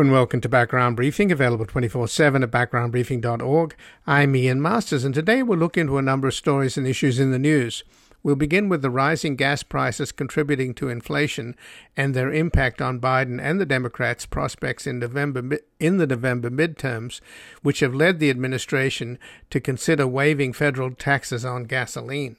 And welcome to Background Briefing, available 24 7 at backgroundbriefing.org. I'm Ian Masters, and today we'll look into a number of stories and issues in the news. We'll begin with the rising gas prices contributing to inflation and their impact on Biden and the Democrats' prospects in November in the November midterms, which have led the administration to consider waiving federal taxes on gasoline.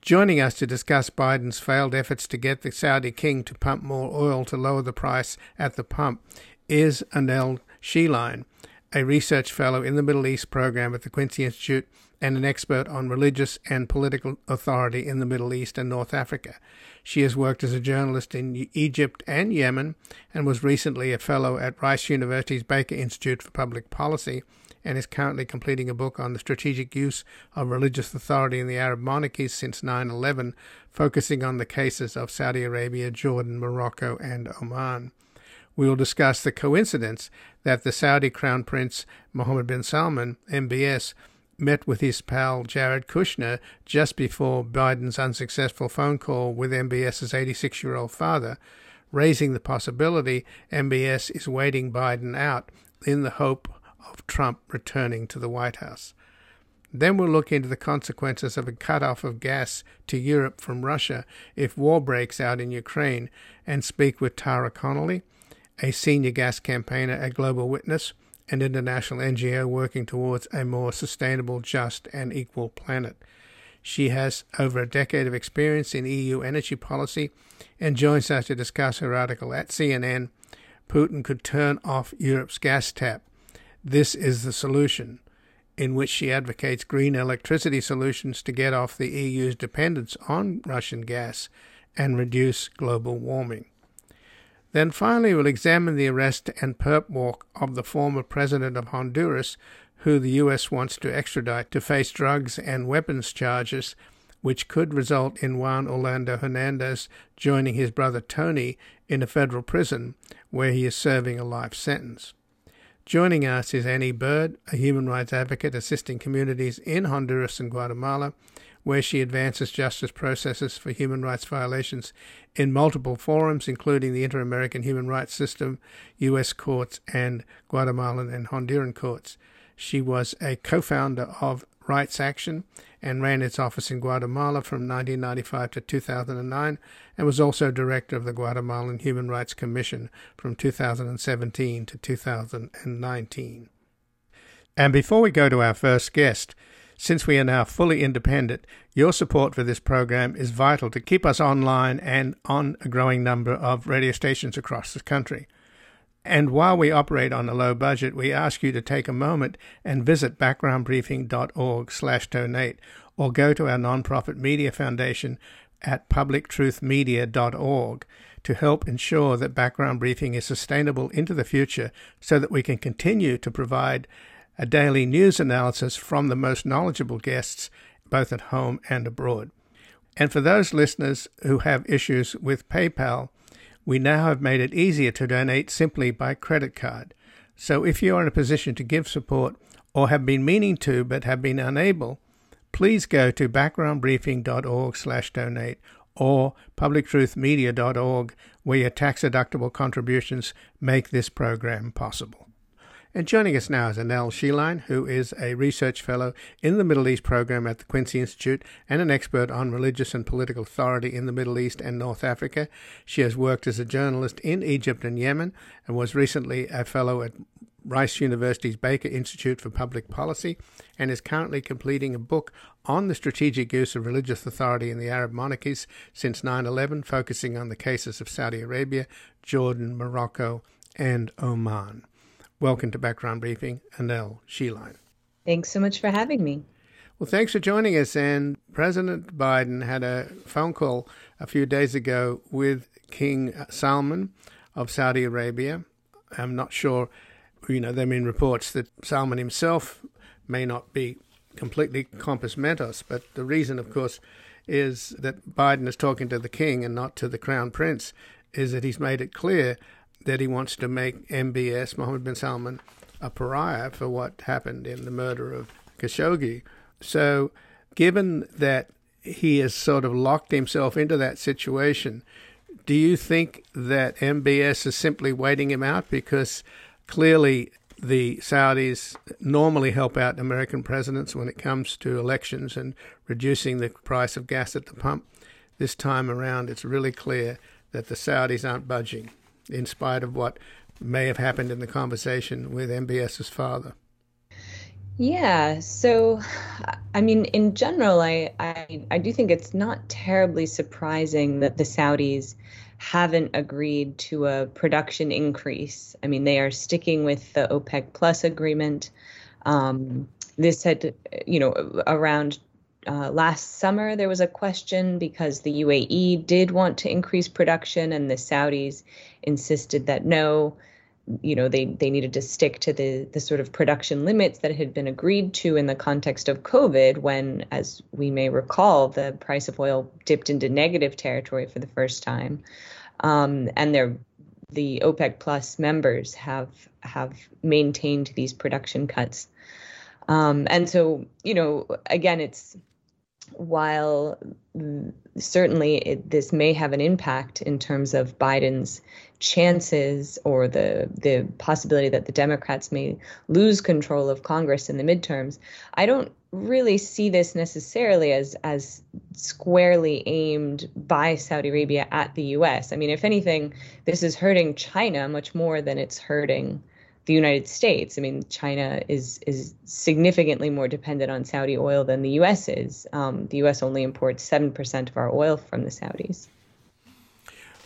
Joining us to discuss Biden's failed efforts to get the Saudi king to pump more oil to lower the price at the pump is Annelle Sheline, a research fellow in the Middle East program at the Quincy Institute and an expert on religious and political authority in the Middle East and North Africa. She has worked as a journalist in Egypt and Yemen and was recently a fellow at Rice University's Baker Institute for Public Policy and is currently completing a book on the strategic use of religious authority in the Arab monarchies since 9 11, focusing on the cases of Saudi Arabia, Jordan, Morocco, and Oman. We will discuss the coincidence that the Saudi Crown Prince Mohammed bin Salman, MBS, met with his pal Jared Kushner just before Biden's unsuccessful phone call with MBS's 86 year old father, raising the possibility MBS is waiting Biden out in the hope of Trump returning to the White House. Then we'll look into the consequences of a cutoff of gas to Europe from Russia if war breaks out in Ukraine and speak with Tara Connolly, a senior gas campaigner at Global Witness, an international NGO working towards a more sustainable, just, and equal planet. She has over a decade of experience in EU energy policy and joins us to discuss her article at CNN Putin could turn off Europe's gas tap this is the solution, in which she advocates green electricity solutions to get off the EU's dependence on Russian gas and reduce global warming. Then finally, we'll examine the arrest and perp walk of the former president of Honduras, who the U.S. wants to extradite to face drugs and weapons charges, which could result in Juan Orlando Hernandez joining his brother Tony in a federal prison where he is serving a life sentence. Joining us is Annie Bird, a human rights advocate assisting communities in Honduras and Guatemala, where she advances justice processes for human rights violations in multiple forums, including the Inter American Human Rights System, U.S. courts, and Guatemalan and Honduran courts. She was a co founder of Rights Action and ran its office in Guatemala from 1995 to 2009 and was also director of the Guatemalan Human Rights Commission from 2017 to 2019. And before we go to our first guest, since we are now fully independent, your support for this program is vital to keep us online and on a growing number of radio stations across the country. And while we operate on a low budget, we ask you to take a moment and visit backgroundbriefing.org/donate or go to our nonprofit media foundation at publictruthmedia.org to help ensure that background briefing is sustainable into the future so that we can continue to provide a daily news analysis from the most knowledgeable guests both at home and abroad. And for those listeners who have issues with PayPal, we now have made it easier to donate simply by credit card. So if you are in a position to give support or have been meaning to but have been unable, please go to backgroundbriefing.org/donate or publictruthmedia.org where your tax-deductible contributions make this program possible. And joining us now is Annelle Sheline, who is a research fellow in the Middle East program at the Quincy Institute and an expert on religious and political authority in the Middle East and North Africa. She has worked as a journalist in Egypt and Yemen and was recently a fellow at Rice University's Baker Institute for Public Policy and is currently completing a book on the strategic use of religious authority in the Arab monarchies since 9 11, focusing on the cases of Saudi Arabia, Jordan, Morocco, and Oman. Welcome to Background Briefing, Annelle Sheline. Thanks so much for having me. Well, thanks for joining us. And President Biden had a phone call a few days ago with King Salman of Saudi Arabia. I'm not sure, you know, there have been reports that Salman himself may not be completely compos mentis, but the reason, of course, is that Biden is talking to the king and not to the crown prince, is that he's made it clear that he wants to make MBS, Mohammed bin Salman, a pariah for what happened in the murder of Khashoggi. So, given that he has sort of locked himself into that situation, Do you think that MBS is simply waiting him out because clearly the Saudis normally help out American presidents when it comes to elections and reducing the price of gas at the pump? This time around, it's really clear that the Saudis aren't budging, in spite of what may have happened in the conversation with MBS's father. Yeah, so I mean, in general, I, I I do think it's not terribly surprising that the Saudis haven't agreed to a production increase. I mean, they are sticking with the OPEC Plus agreement. Um, this had, you know, around uh, last summer there was a question because the UAE did want to increase production, and the Saudis insisted that no you know they they needed to stick to the the sort of production limits that had been agreed to in the context of COVID when as we may recall the price of oil dipped into negative territory for the first time. Um, and they the OPEC plus members have have maintained these production cuts. Um, and so you know again it's while mm, certainly it, this may have an impact in terms of Biden's chances or the the possibility that the Democrats may lose control of Congress in the midterms, I don't really see this necessarily as as squarely aimed by Saudi Arabia at the US. I mean, if anything, this is hurting China much more than it's hurting the United States. I mean, China is is significantly more dependent on Saudi oil than the U.S. is. Um, the U.S. only imports seven percent of our oil from the Saudis.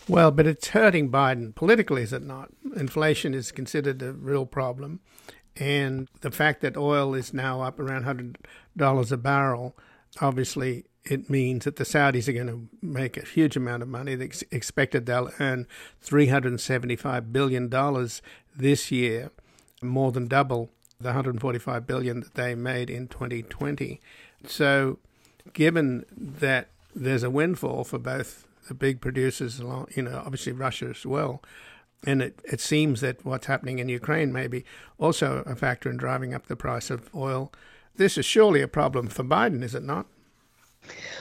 Well, but it's hurting Biden politically, is it not? Inflation is considered a real problem, and the fact that oil is now up around hundred dollars a barrel, obviously. It means that the Saudis are going to make a huge amount of money. They expected they'll earn $375 billion this year, more than double the 145 billion that they made in 2020. So, given that there's a windfall for both the big producers, you know, obviously Russia as well, and it, it seems that what's happening in Ukraine may be also a factor in driving up the price of oil. This is surely a problem for Biden, is it not?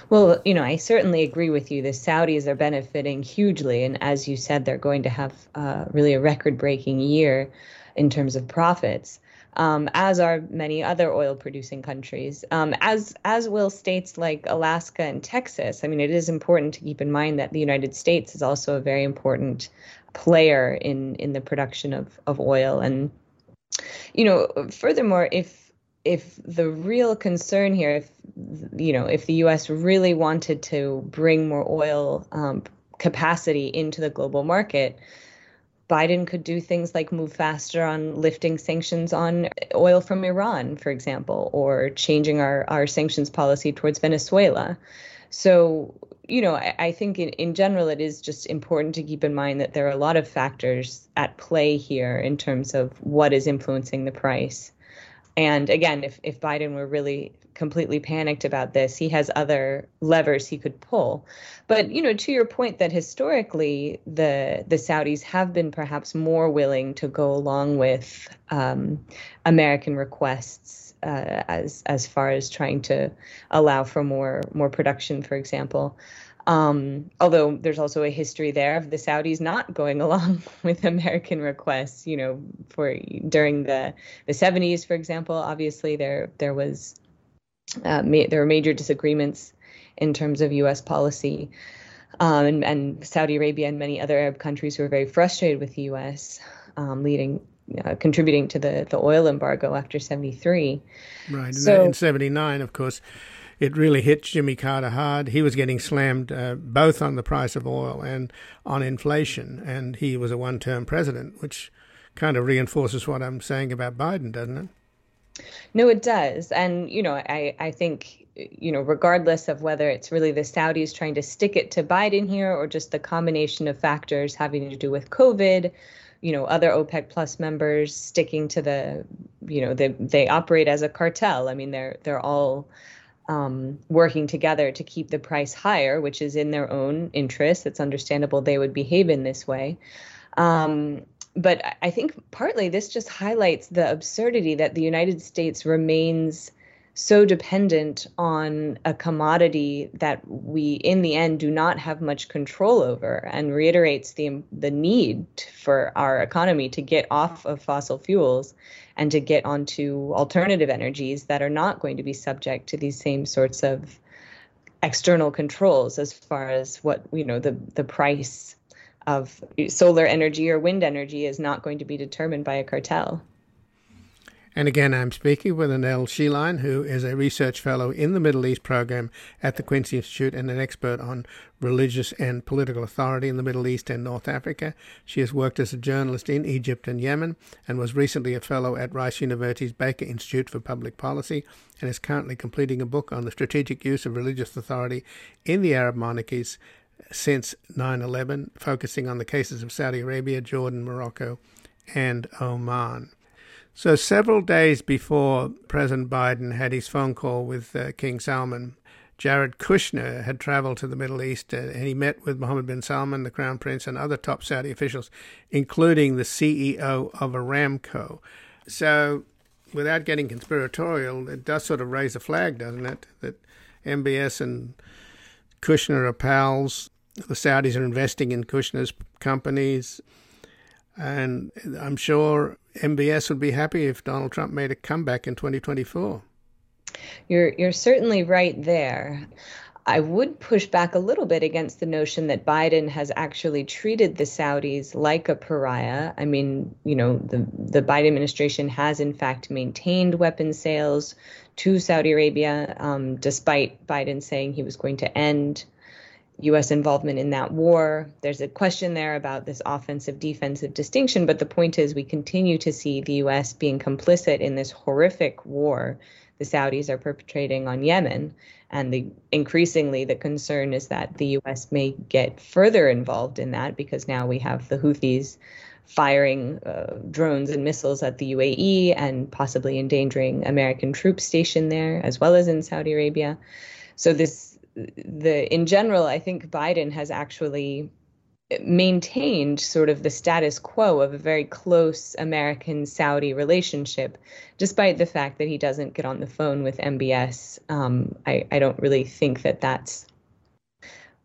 Well, you know, I certainly agree with you. The Saudis are benefiting hugely. And as you said, they're going to have uh, really a record breaking year in terms of profits. Um, as are many other oil producing countries, um, as as will states like Alaska and Texas. I mean, it is important to keep in mind that the United States is also a very important player in in the production of of oil. And you know, furthermore, if if the real concern here, if you know, if the U.S. really wanted to bring more oil um, capacity into the global market, Biden could do things like move faster on lifting sanctions on oil from Iran, for example, or changing our, our sanctions policy towards Venezuela. So, you know, I, I think in, in general, it is just important to keep in mind that there are a lot of factors at play here in terms of what is influencing the price. And again, if, if Biden were really completely panicked about this, he has other levers he could pull. But you know, to your point that historically the the Saudis have been perhaps more willing to go along with um, American requests uh, as as far as trying to allow for more more production, for example. Um, although there's also a history there of the Saudis not going along with American requests, you know, for during the the 70s, for example, obviously there there was uh, ma- there were major disagreements in terms of U.S. policy, um, and, and, Saudi Arabia and many other Arab countries were very frustrated with the U.S. Um, leading uh, contributing to the the oil embargo after 73. Right. So, in 79, of course, it really hit Jimmy Carter hard. He was getting slammed uh, both on the price of oil and on inflation, and he was a one term president, which kind of reinforces what I'm saying about Biden, doesn't it? No, it does. And, you know, I, I think, you know, regardless of whether it's really the Saudis trying to stick it to Biden here or just the combination of factors having to do with COVID, you know, other OPEC plus members sticking to the, you know, they, they operate as a cartel. I mean, they're, they're all, um, working together to keep the price higher, which is in their own interest. It's understandable they would behave in this way. Um, but I think partly this just highlights the absurdity that the United States remains so dependent on a commodity that we in the end do not have much control over and reiterates the the need for our economy to get off of fossil fuels and to get onto alternative energies that are not going to be subject to these same sorts of external controls as far as what you know the the price of solar energy or wind energy is not going to be determined by a cartel. And again, I'm speaking with Annelle Sheline, who is a research fellow in the Middle East program at the Quincy Institute and an expert on religious and political authority in the Middle East and North Africa. She has worked as a journalist in Egypt and Yemen and was recently a fellow at Rice University's Baker Institute for Public Policy and is currently completing a book on the strategic use of religious authority in the Arab monarchies since 9 11, focusing on the cases of Saudi Arabia, Jordan, Morocco, and Oman. So, several days before President Biden had his phone call with uh, King Salman, Jared Kushner had traveled to the Middle East uh, and he met with Mohammed bin Salman, the Crown Prince, and other top Saudi officials, including the CEO of Aramco. So, without getting conspiratorial, it does sort of raise a flag, doesn't it? That MBS and Kushner are pals. The Saudis are investing in Kushner's companies. And I'm sure MBS would be happy if Donald Trump made a comeback in 2024. You're you're certainly right there. I would push back a little bit against the notion that Biden has actually treated the Saudis like a pariah. I mean, you know, the the Biden administration has in fact maintained weapons sales to Saudi Arabia, um, despite Biden saying he was going to end U.S. involvement in that war. There's a question there about this offensive defensive distinction, but the point is we continue to see the U.S. being complicit in this horrific war the Saudis are perpetrating on Yemen. And the increasingly the concern is that the U.S. may get further involved in that because now we have the Houthis firing uh, drones and missiles at the UAE and possibly endangering American troops stationed there as well as in Saudi Arabia. So this the in general, I think Biden has actually maintained sort of the status quo of a very close American Saudi relationship, despite the fact that he doesn't get on the phone with MBS. Um, I, I don't really think that that's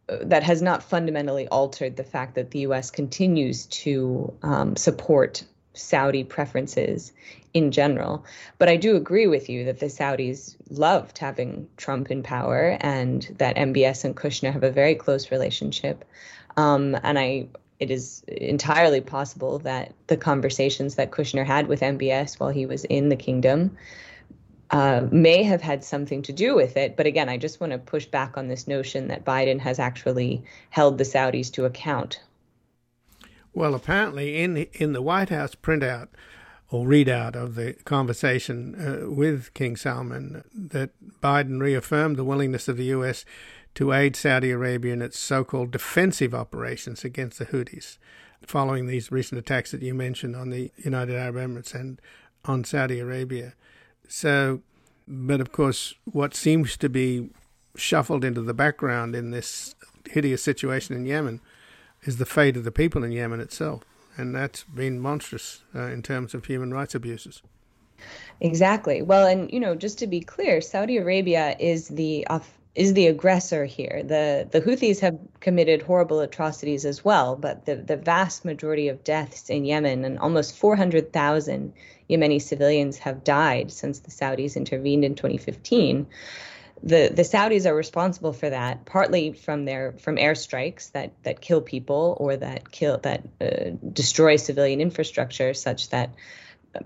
that has not fundamentally altered the fact that the U.S. continues to um, support Saudi preferences in general. But I do agree with you that the Saudis loved having Trump in power and that MBS and Kushner have a very close relationship. Um, and I it is entirely possible that the conversations that Kushner had with MBS while he was in the kingdom uh, may have had something to do with it. But again, I just want to push back on this notion that Biden has actually held the Saudis to account well, apparently, in in the White House printout or readout of the conversation uh, with King Salman, that Biden reaffirmed the willingness of the U.S. to aid Saudi Arabia in its so-called defensive operations against the Houthis, following these recent attacks that you mentioned on the United Arab Emirates and on Saudi Arabia. So, but of course, what seems to be shuffled into the background in this hideous situation in Yemen is the fate of the people in Yemen itself. And that's been monstrous uh, in terms of human rights abuses. Exactly. Well, and you know, just to be clear, Saudi Arabia is the is the aggressor here. The the Houthis have committed horrible atrocities as well, but the the vast majority of deaths in Yemen and almost 400,000 Yemeni civilians have died since the Saudis intervened in 2015 the the Saudis are responsible for that partly from their from airstrikes that that kill people or that kill that uh, destroy civilian infrastructure such that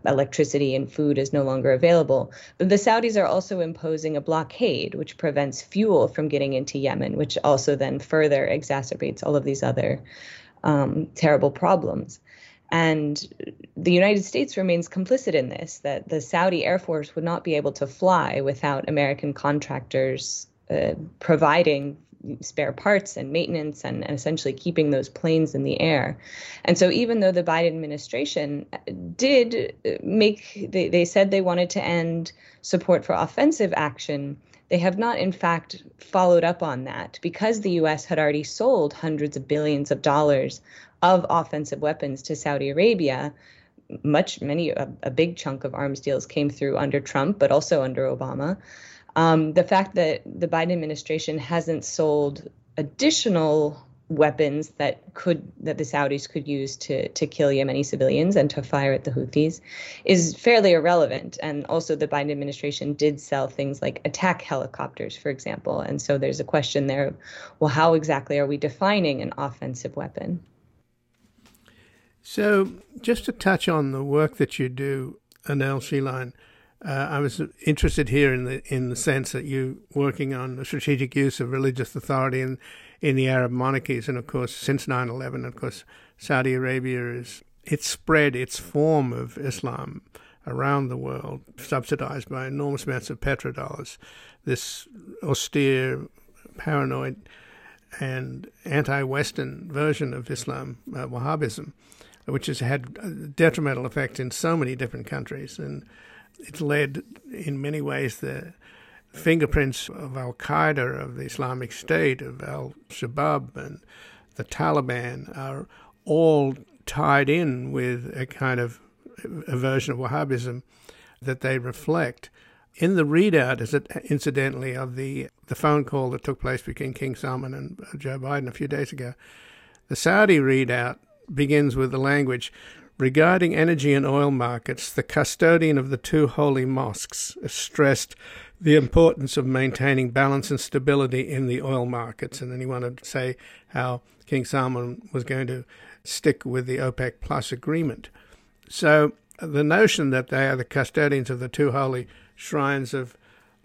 electricity and food is no longer available. But the Saudis are also imposing a blockade which prevents fuel from getting into Yemen, which also then further exacerbates all of these other um, terrible problems. And the United States remains complicit in this, that the Saudi Air Force would not be able to fly without American contractors uh, providing spare parts and maintenance and, and, essentially keeping those planes in the air. And so, even though the Biden administration did make, they, they said they wanted to end support for offensive action, they have not, in fact, followed up on that because the U.S. had already sold hundreds of billions of dollars of offensive weapons to Saudi Arabia. much, many, a, a, big chunk of arms deals came through under Trump, but also under Obama. Um, the fact that the Biden administration hasn't sold additional weapons that could that the Saudis could use to to kill Yemeni civilians and to fire at the Houthis is fairly irrelevant. And also, the Biden administration did sell things like attack helicopters, for example. And so there's a question there: well, how exactly are we defining an offensive weapon? So, just to touch on the work that you do, Annelle Sheline, uh, I was interested here in the in the sense that you're working on the strategic use of religious authority in in the Arab monarchies, and of course since 9/11, of course Saudi Arabia is it's spread its form of Islam around the world, subsidized by enormous amounts of petrodollars. This austere, paranoid, and anti-Western version of Islam, uh, Wahhabism, which has had detrimental effects in so many different countries and it's led in many ways the fingerprints of Al Qaeda, of the Islamic State, of Al Shabaab, and the Taliban are all tied in with a kind of a version of Wahhabism that they reflect. In the readout, is it incidentally of the the phone call that took place between King Salman and Joe Biden a few days ago, the Saudi readout begins with the language Regarding energy and oil markets, the custodian of the two holy mosques stressed the importance of maintaining balance and stability in the oil markets. And then he wanted to say how King Salman was going to stick with the OPEC Plus agreement. So the notion that they are the custodians of the two holy shrines of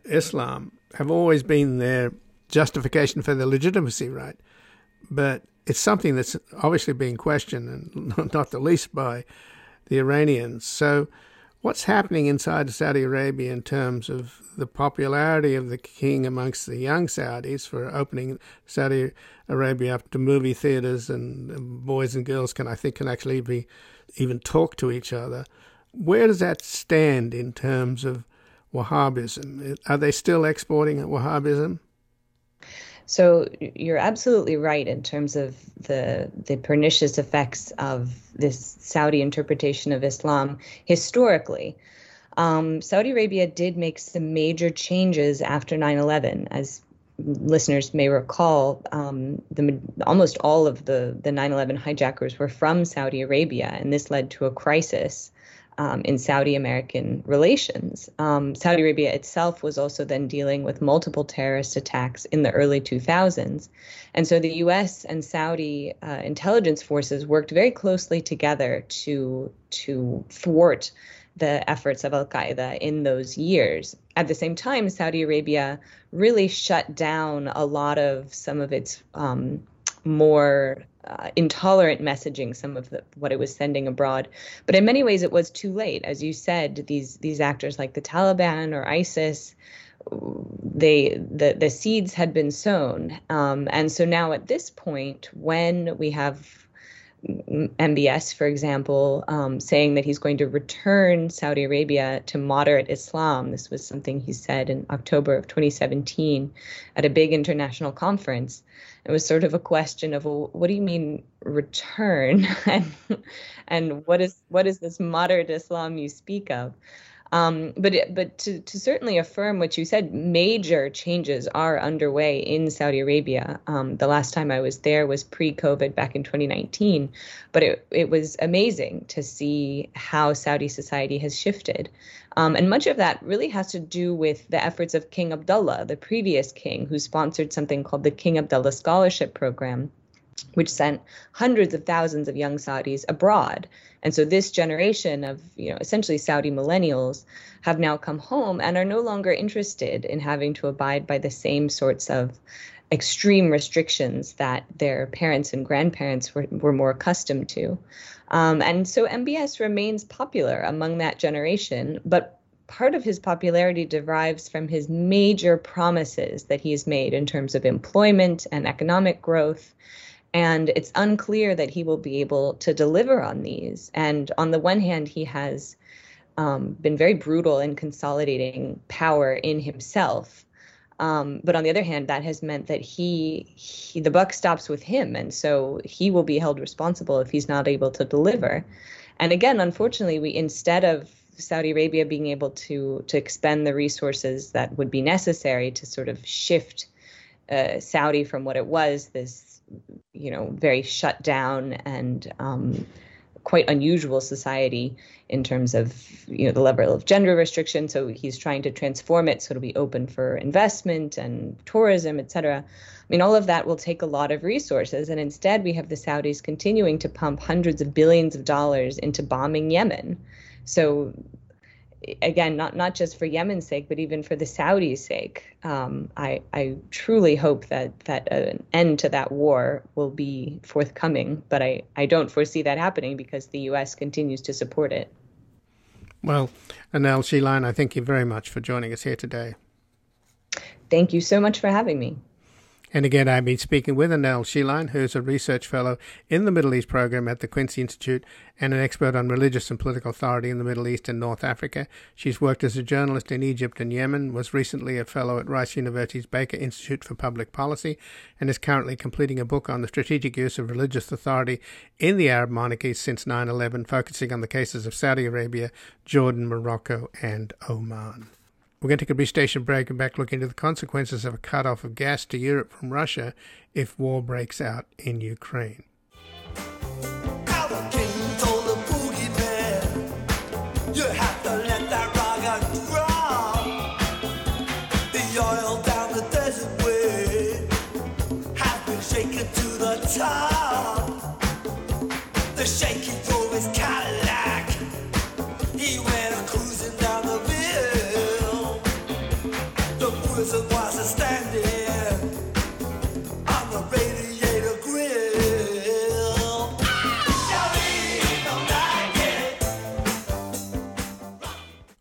Islam have always been their justification for their legitimacy, right? But it's something that's obviously being questioned, and not the least by the Iranians. So, what's happening inside Saudi Arabia in terms of the popularity of the king amongst the young Saudis for opening Saudi Arabia up to movie theaters and boys and girls can I think can actually be even talk to each other. Where does that stand in terms of Wahhabism? Are they still exporting Wahhabism? So you're absolutely right in terms of the the pernicious effects of this Saudi interpretation of Islam historically. Um, Saudi Arabia did make some major changes after 9/11, as listeners may recall. Um, the almost all of the the 9/11 hijackers were from Saudi Arabia, and this led to a crisis um, in Saudi American relations. Um, Saudi Arabia itself was also then dealing with multiple terrorist attacks in the early 2000s. And so the US and Saudi uh, intelligence forces worked very closely together to, to thwart the efforts of Al Qaeda in those years. At the same time, Saudi Arabia really shut down a lot of some of its um, more uh, intolerant messaging some of the, what it was sending abroad but in many ways it was too late as you said these these actors like the Taliban or ISIS they the the seeds had been sown um, and so now at this point when we have MBS, for example, um, saying that he's going to return Saudi Arabia to moderate Islam. This was something he said in October of 2017 at a big international conference it was sort of a question of well, what do you mean return? And and what is what is this moderate islam you speak of um, but it, but to, to certainly affirm what you said, major changes are underway in Saudi Arabia. Um, the last time I was there was pre-COVID back in 2019, but it it was amazing to see how Saudi society has shifted. Um, and much of that really has to do with the efforts of King Abdullah, the previous king, who sponsored something called the King Abdullah Scholarship Program, which sent hundreds of thousands of young Saudis abroad. And so this generation of, you know, essentially Saudi millennials have now come home and are no longer interested in having to abide by the same sorts of extreme restrictions that their parents and grandparents were, were more accustomed to. Um, and so MBS remains popular among that generation, but part of his popularity derives from his major promises that he has made in terms of employment and economic growth. And it's unclear that he will be able to deliver on these. And on the one hand, he has um, been very brutal in consolidating power in himself um, but on the other hand, that has meant that he, he, the buck stops with him, and so he will be held responsible if he's not able to deliver. And again, unfortunately, we instead of Saudi Arabia being able to to expend the resources that would be necessary to sort of shift uh, Saudi from what it was, this you know very shut down and um, quite unusual society in terms of you know the level of gender restriction. So he's trying to transform it so it'll be open for investment and tourism, et cetera. I mean, all of that will take a lot of resources, and instead we have the Saudis continuing to pump hundreds of billions of dollars into bombing Yemen. So again, not not just for Yemen's sake, but even for the Saudis' sake, um, I I truly hope that that an end to that war will be forthcoming. But I I don't foresee that happening because the U.S. continues to support it. Well, Annelle Sheline, I thank you very much for joining us here today. Thank you so much for having me. And again, I've been speaking with Annelle Sheline, who's a research fellow in the Middle East program at the Quincy Institute and an expert on religious and political authority in the Middle East and North Africa. She's worked as a journalist in Egypt and Yemen, was recently a fellow at Rice University's Baker Institute for Public Policy, and is currently completing a book on the strategic use of religious authority in the Arab monarchies since 9 11, focusing on the cases of Saudi Arabia, Jordan, Morocco, and Oman. We're going to take a brief station break and back look into the consequences of a cut-off of gas to Europe from Russia if war breaks out in Ukraine. top. The shaking drove his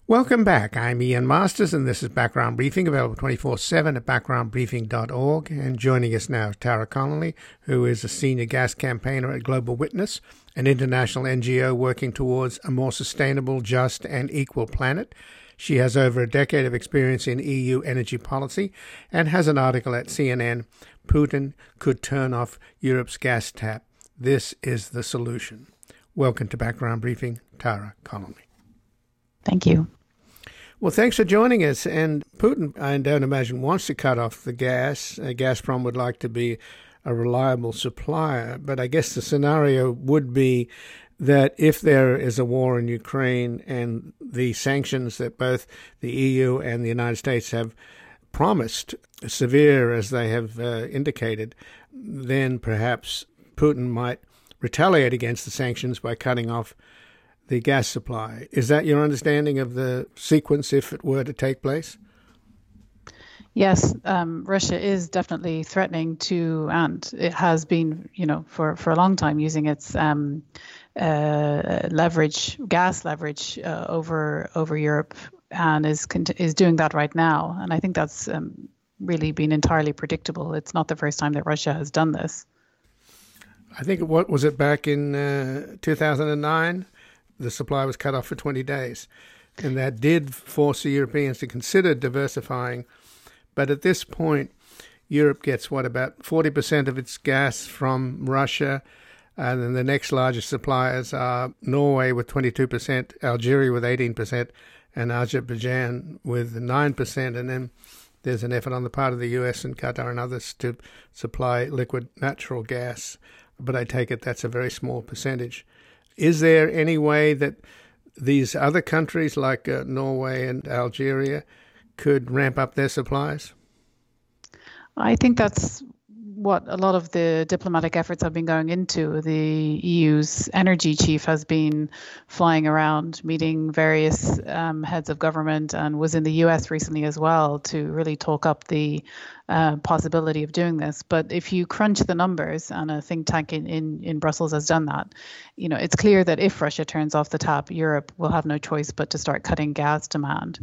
Welcome back. I'm Ian Masters, and this is Background Briefing, available 24 7 at backgroundbriefing.org. And joining us now, is Tara Connolly, who is a senior gas campaigner at Global Witness, an international NGO working towards a more sustainable, just, and equal planet. She has over a decade of experience in EU energy policy and has an article at CNN Putin could turn off Europe's gas tap. This is the solution. Welcome to Background Briefing, Tara Connolly. Thank you. Well, thanks for joining us. And Putin, I don't imagine, wants to cut off the gas. Uh, Gazprom would like to be a reliable supplier. But I guess the scenario would be that if there is a war in Ukraine and the sanctions that both the EU and the United States have promised, severe as they have uh, indicated, then perhaps Putin might retaliate against the sanctions by cutting off the gas supply. Is that your understanding of the sequence if it were to take place? Yes, um, Russia is definitely threatening to, and it has been, you know, for, for a long time using its um, uh, leverage, gas leverage uh, over over Europe, and is is doing that right now. And I think that's um, really been entirely predictable. It's not the first time that Russia has done this. I think what was it back in uh, 2009? The supply was cut off for 20 days, and that did force the Europeans to consider diversifying but at this point, Europe gets what about 40% of its gas from Russia. And then the next largest suppliers are Norway with 22%, Algeria with 18%, and Azerbaijan with 9%. And then there's an effort on the part of the US and Qatar and others to supply liquid natural gas. But I take it that's a very small percentage. Is there any way that these other countries like uh, Norway and Algeria could ramp up their supplies? I think that's what a lot of the diplomatic efforts have been going into. The EU's energy chief has been flying around, meeting various um, heads of government, and was in the US recently as well to really talk up the uh, possibility of doing this. But if you crunch the numbers, and a think tank in, in, in Brussels has done that, you know, it's clear that if Russia turns off the tap, Europe will have no choice but to start cutting gas demand.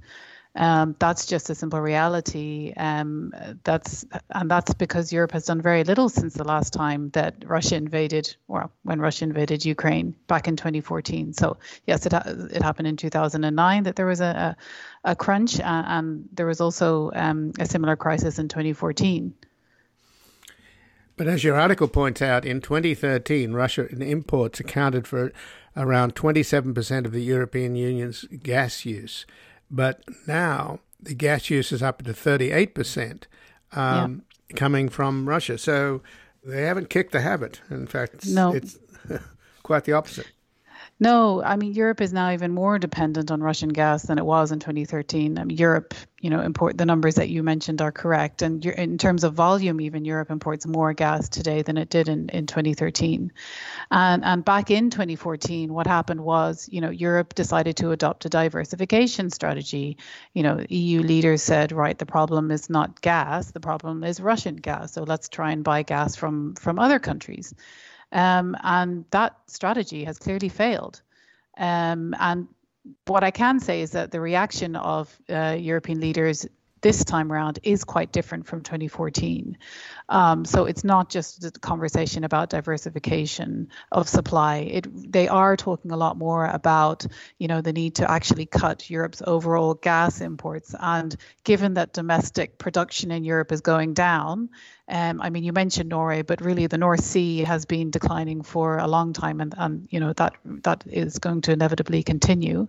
Um, that's just a simple reality. Um, that's and that's because Europe has done very little since the last time that Russia invaded, or when Russia invaded Ukraine back in 2014. So yes, it it happened in 2009 that there was a a, a crunch, uh, and there was also um, a similar crisis in 2014. But as your article points out, in 2013, Russian imports accounted for around 27% of the European Union's gas use. But now the gas use is up to 38% um, yeah. coming from Russia. So they haven't kicked the habit. In fact, it's, no. it's quite the opposite. No, I mean Europe is now even more dependent on Russian gas than it was in 2013. I mean Europe, you know, import the numbers that you mentioned are correct, and in terms of volume, even Europe imports more gas today than it did in, in 2013. And and back in 2014, what happened was, you know, Europe decided to adopt a diversification strategy. You know, EU leaders said, right, the problem is not gas, the problem is Russian gas. So let's try and buy gas from from other countries. Um, and that strategy has clearly failed. Um, and what I can say is that the reaction of uh, European leaders this time around is quite different from 2014. Um, so it's not just a conversation about diversification of supply. It, they are talking a lot more about, you know, the need to actually cut Europe's overall gas imports. And given that domestic production in Europe is going down, um, I mean, you mentioned Norway, but really the North Sea has been declining for a long time, and, and you know that that is going to inevitably continue.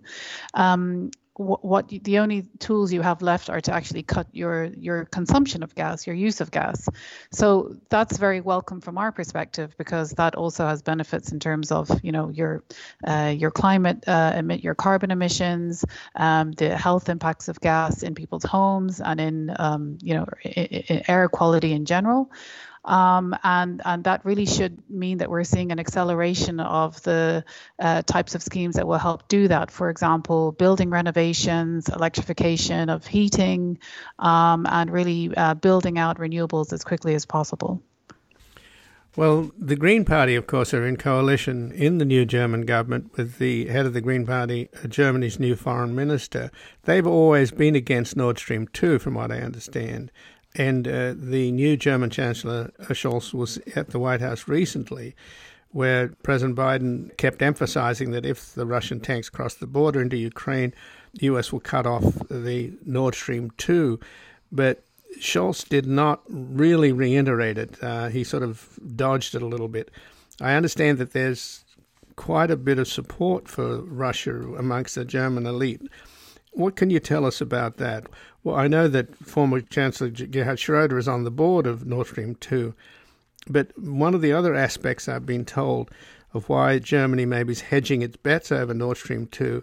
Um, what, what the only tools you have left are to actually cut your your consumption of gas, your use of gas. So that's very welcome from our perspective because that also has benefits in terms of you know your uh, your climate uh, emit your carbon emissions, um, the health impacts of gas in people's homes and in um, you know air quality in general. Um, and and that really should mean that we're seeing an acceleration of the uh, types of schemes that will help do that. For example, building renovations, electrification of heating, um, and really uh, building out renewables as quickly as possible. Well, the Green Party, of course, are in coalition in the new German government with the head of the Green Party, uh, Germany's new foreign minister. They've always been against Nord Stream 2, from what I understand. And uh, the new German Chancellor Scholz was at the White House recently, where President Biden kept emphasizing that if the Russian tanks cross the border into Ukraine, the U.S. will cut off the Nord Stream 2. But Scholz did not really reiterate it. Uh, he sort of dodged it a little bit. I understand that there's quite a bit of support for Russia amongst the German elite. What can you tell us about that? Well, I know that former Chancellor Gerhard Schroeder is on the board of Nord Stream 2, but one of the other aspects I've been told of why Germany maybe is hedging its bets over Nord Stream 2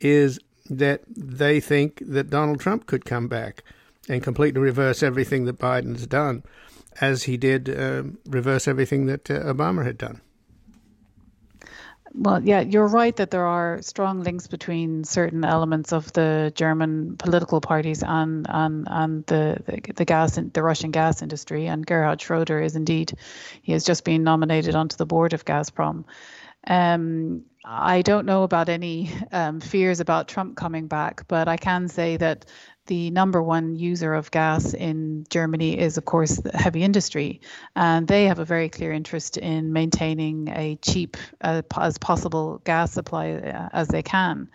is that they think that Donald Trump could come back and completely reverse everything that Biden's done, as he did uh, reverse everything that uh, Obama had done. Well, yeah, you're right that there are strong links between certain elements of the German political parties and and and the the, the gas in, the Russian gas industry. And Gerhard Schroeder is indeed he has just been nominated onto the board of Gazprom. Um, I don't know about any um, fears about Trump coming back, but I can say that the number one user of gas in Germany is, of course, the heavy industry, and they have a very clear interest in maintaining a cheap uh, as possible gas supply uh, as they can.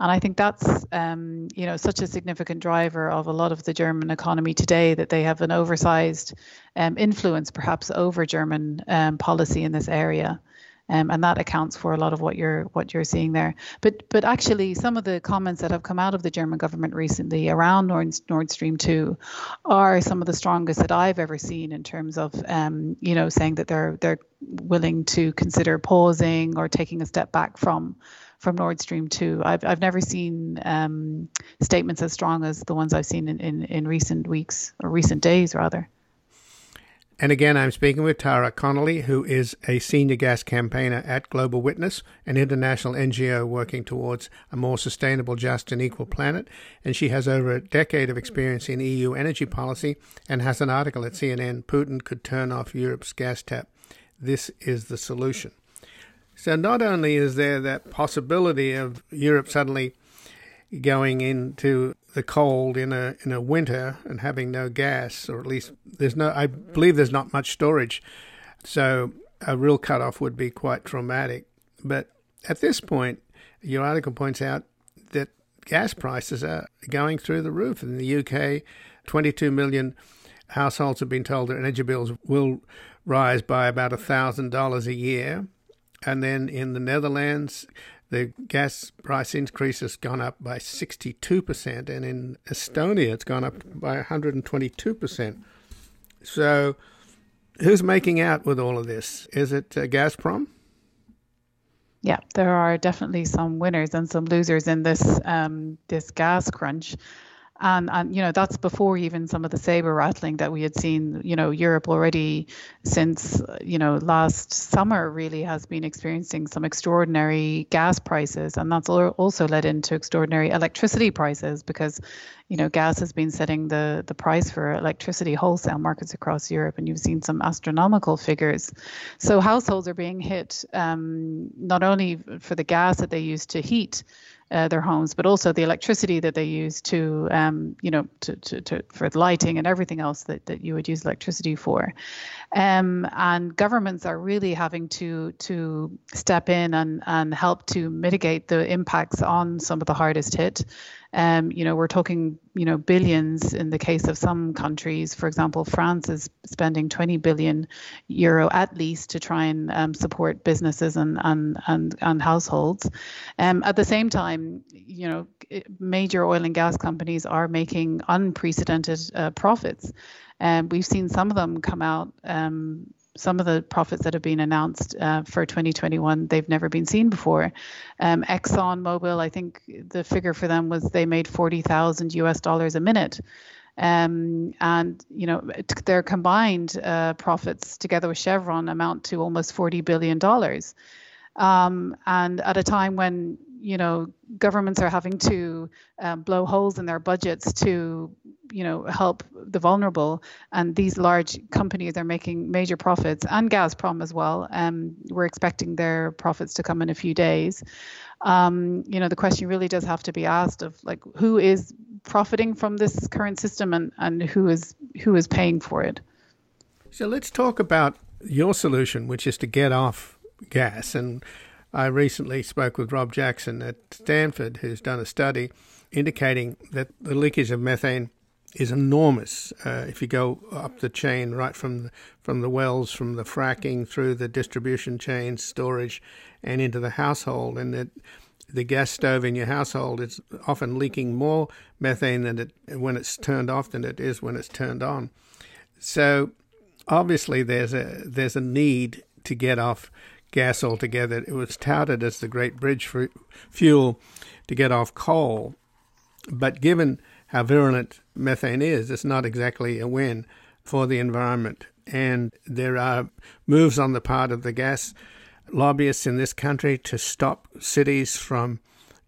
And I think that's, um, you know, such a significant driver of a lot of the German economy today that they have an oversized um, influence, perhaps, over German um, policy in this area. Um, and that accounts for a lot of what you're what you're seeing there. But but actually, some of the comments that have come out of the German government recently around Nord, Nord Stream two are some of the strongest that I've ever seen in terms of um, you know saying that they're they're willing to consider pausing or taking a step back from from Nord Stream 2. I've, I've never seen um, statements as strong as the ones I've seen in, in, in recent weeks or recent days, rather. And again, I'm speaking with Tara Connolly, who is a senior gas campaigner at Global Witness, an international NGO working towards a more sustainable, just, and equal planet. And she has over a decade of experience in EU energy policy and has an article at CNN Putin could turn off Europe's gas tap. This is the solution. So, not only is there that possibility of Europe suddenly going into the cold in a in a winter and having no gas, or at least there's no. I believe there's not much storage, so a real cutoff would be quite traumatic. But at this point, your article points out that gas prices are going through the roof in the UK. 22 million households have been told their energy bills will rise by about a $1,000 a year. And then in the Netherlands, the gas price increase has gone up by 62%, and in Estonia, it's gone up by 122%. So, who's making out with all of this? Is it uh, Gazprom? Yeah, there are definitely some winners and some losers in this um, this gas crunch and and you know that's before even some of the saber rattling that we had seen you know Europe already since you know last summer really has been experiencing some extraordinary gas prices. And that's also led into extraordinary electricity prices because you know gas has been setting the the price for electricity wholesale markets across Europe. And you've seen some astronomical figures. So households are being hit um, not only for the gas that they use to heat uh, their homes, but also the electricity that they use to, um, you know, to, to, to, for lighting and everything else that, that you would use electricity for. Um, and governments are really having to to step in and, and help to mitigate the impacts on some of the hardest hit. Um, you know, we're talking, you know, billions in the case of some countries. For example, France is spending 20 billion euro at least to try and um, support businesses and and and, and households. Um, at the same time, you know, major oil and gas companies are making unprecedented uh, profits. And we've seen some of them come out um, some of the profits that have been announced uh, for 2021 they've never been seen before. Um, Exxon Mobil, I think the figure for them was they made 40,000 US dollars a minute. Um, and you know their combined uh, profits together with Chevron amount to almost 40 billion dollars. Um, and at a time when you know governments are having to um, blow holes in their budgets to you know help the vulnerable. And these large companies are making major profits and Gazprom as well. Um, we're expecting their profits to come in a few days. Um, you know the question really does have to be asked of like who is profiting from this current system and, and who is who is paying for it? So let's talk about your solution which is to get off gas. And I recently spoke with Rob Jackson at Stanford, who's done a study indicating that the leakage of methane is enormous. Uh, if you go up the chain, right from the, from the wells, from the fracking through the distribution chain, storage, and into the household, and that the gas stove in your household is often leaking more methane than it when it's turned off than it is when it's turned on. So obviously, there's a there's a need to get off gas altogether. It was touted as the great bridge fuel to get off coal, but given how virulent methane is, it's not exactly a win for the environment. And there are moves on the part of the gas lobbyists in this country to stop cities from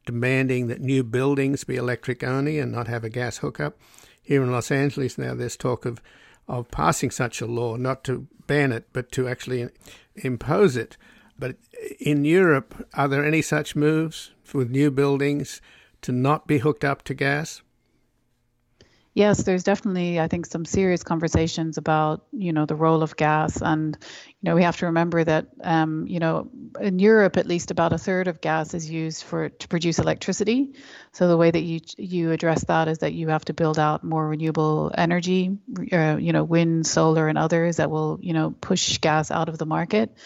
demanding that new buildings be electric only and not have a gas hookup. Here in Los Angeles now, there's talk of, of passing such a law, not to ban it, but to actually impose it. But in Europe, are there any such moves with new buildings to not be hooked up to gas? Yes, there's definitely, I think, some serious conversations about, you know, the role of gas, and you know, we have to remember that, um, you know, in Europe, at least about a third of gas is used for to produce electricity. So the way that you you address that is that you have to build out more renewable energy, uh, you know, wind, solar, and others that will, you know, push gas out of the market.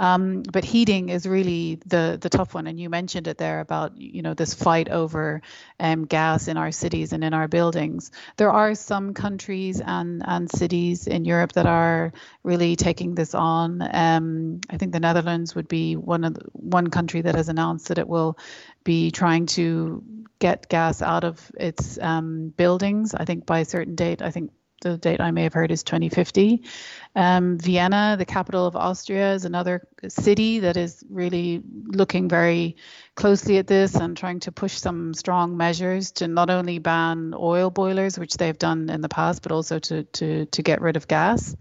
Um, but heating is really the the tough one, and you mentioned it there about you know this fight over um, gas in our cities and in our buildings. There are some countries and and cities in Europe that are really taking this on. Um, I think the Netherlands would be one of the, one country that has announced that it will be trying to get gas out of its um, buildings. I think by a certain date. I think the date I may have heard is 2050. Um, Vienna, the capital of Austria, is another city that is really looking very closely at this and trying to push some strong measures to not only ban oil boilers, which they've done in the past, but also to to to get rid of gas.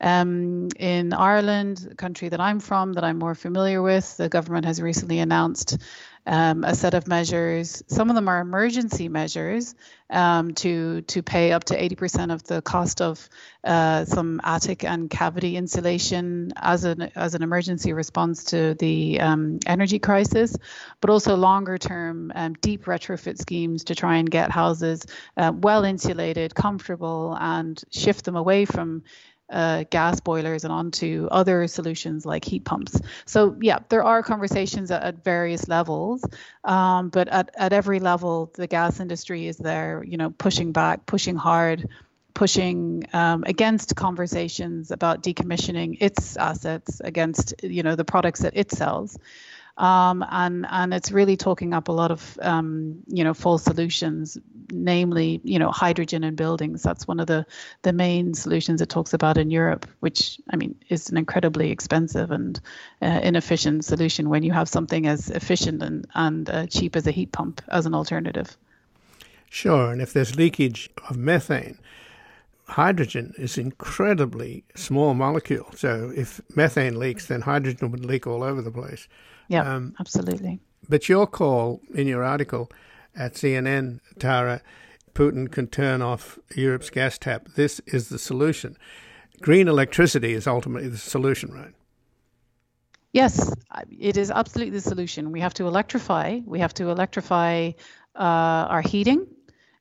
Um, in Ireland, the country that I'm from, that I'm more familiar with, the government has recently announced um, a set of measures. Some of them are emergency measures um, to to pay up to 80% of the cost of uh, some attic and cavity insulation as an as an emergency response to the um, energy crisis, but also longer term um, deep retrofit schemes to try and get houses uh, well insulated, comfortable, and shift them away from uh, gas boilers and onto other solutions like heat pumps. So yeah, there are conversations at, at various levels, um, but at, at every level, the gas industry is there, you know, pushing back, pushing hard pushing um, against conversations about decommissioning its assets against you know the products that it sells um, and and it's really talking up a lot of um, you know false solutions, namely you know hydrogen in buildings. That's one of the the main solutions it talks about in Europe, which I mean is an incredibly expensive and uh, inefficient solution when you have something as efficient and and uh, cheap as a heat pump as an alternative. Sure, and if there's leakage of methane, hydrogen is incredibly small molecule. So if methane leaks, then hydrogen would leak all over the place. Yeah, um, absolutely. But your call in your article at CNN, Tara, Putin can turn off Europe's gas tap. This is the solution. Green electricity is ultimately the solution, right? Yes, it is absolutely the solution. We have to electrify. We have to electrify uh, our heating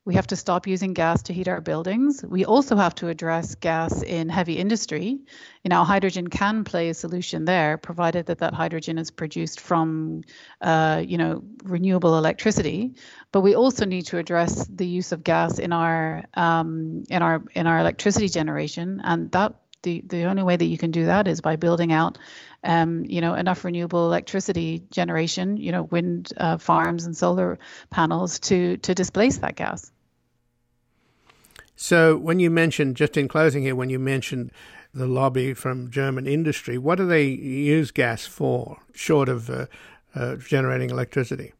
we have to stop using gas to heat our buildings. We also have to address gas in heavy industry. You know, hydrogen can play a solution there, provided that that hydrogen is produced from, uh, you know, renewable electricity. But we also need to address the use of gas in our um, in our in our electricity generation, and that the the only way that you can do that is by building out um, you know, enough renewable electricity generation, you know, wind uh, farms and solar panels to to displace that gas. So, when you mentioned, just in closing here, when you mentioned the lobby from German industry, what do they use gas for, short of uh, uh, generating electricity?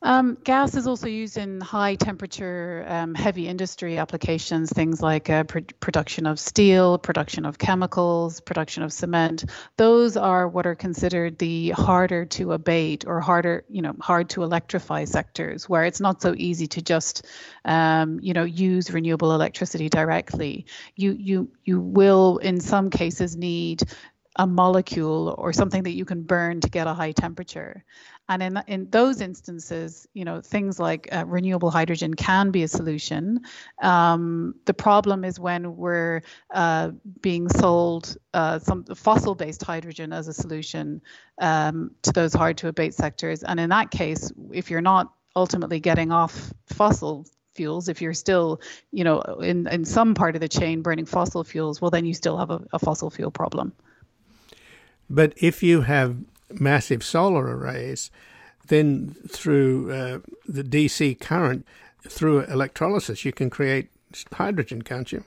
Um, gas is also used in high temperature, um, heavy industry applications, things like uh, pr- production of steel, production of chemicals, production of cement. Those are what are considered the harder to abate or harder, you know, hard to electrify sectors where it's not so easy to just, um, you know, use renewable electricity directly. You you you will in some cases need a molecule or something that you can burn to get a high temperature. And in, in those instances, you know, things like uh, renewable hydrogen can be a solution. Um, the problem is when we're uh, being sold uh, some fossil-based hydrogen as a solution um, to those hard to abate sectors. And in that case, if you're not ultimately getting off fossil fuels, if you're still, you know, in, in some part of the chain burning fossil fuels, well, then you still have a, a fossil fuel problem. But if you have massive solar arrays, then through uh, the DC current, through electrolysis, you can create hydrogen, can't you?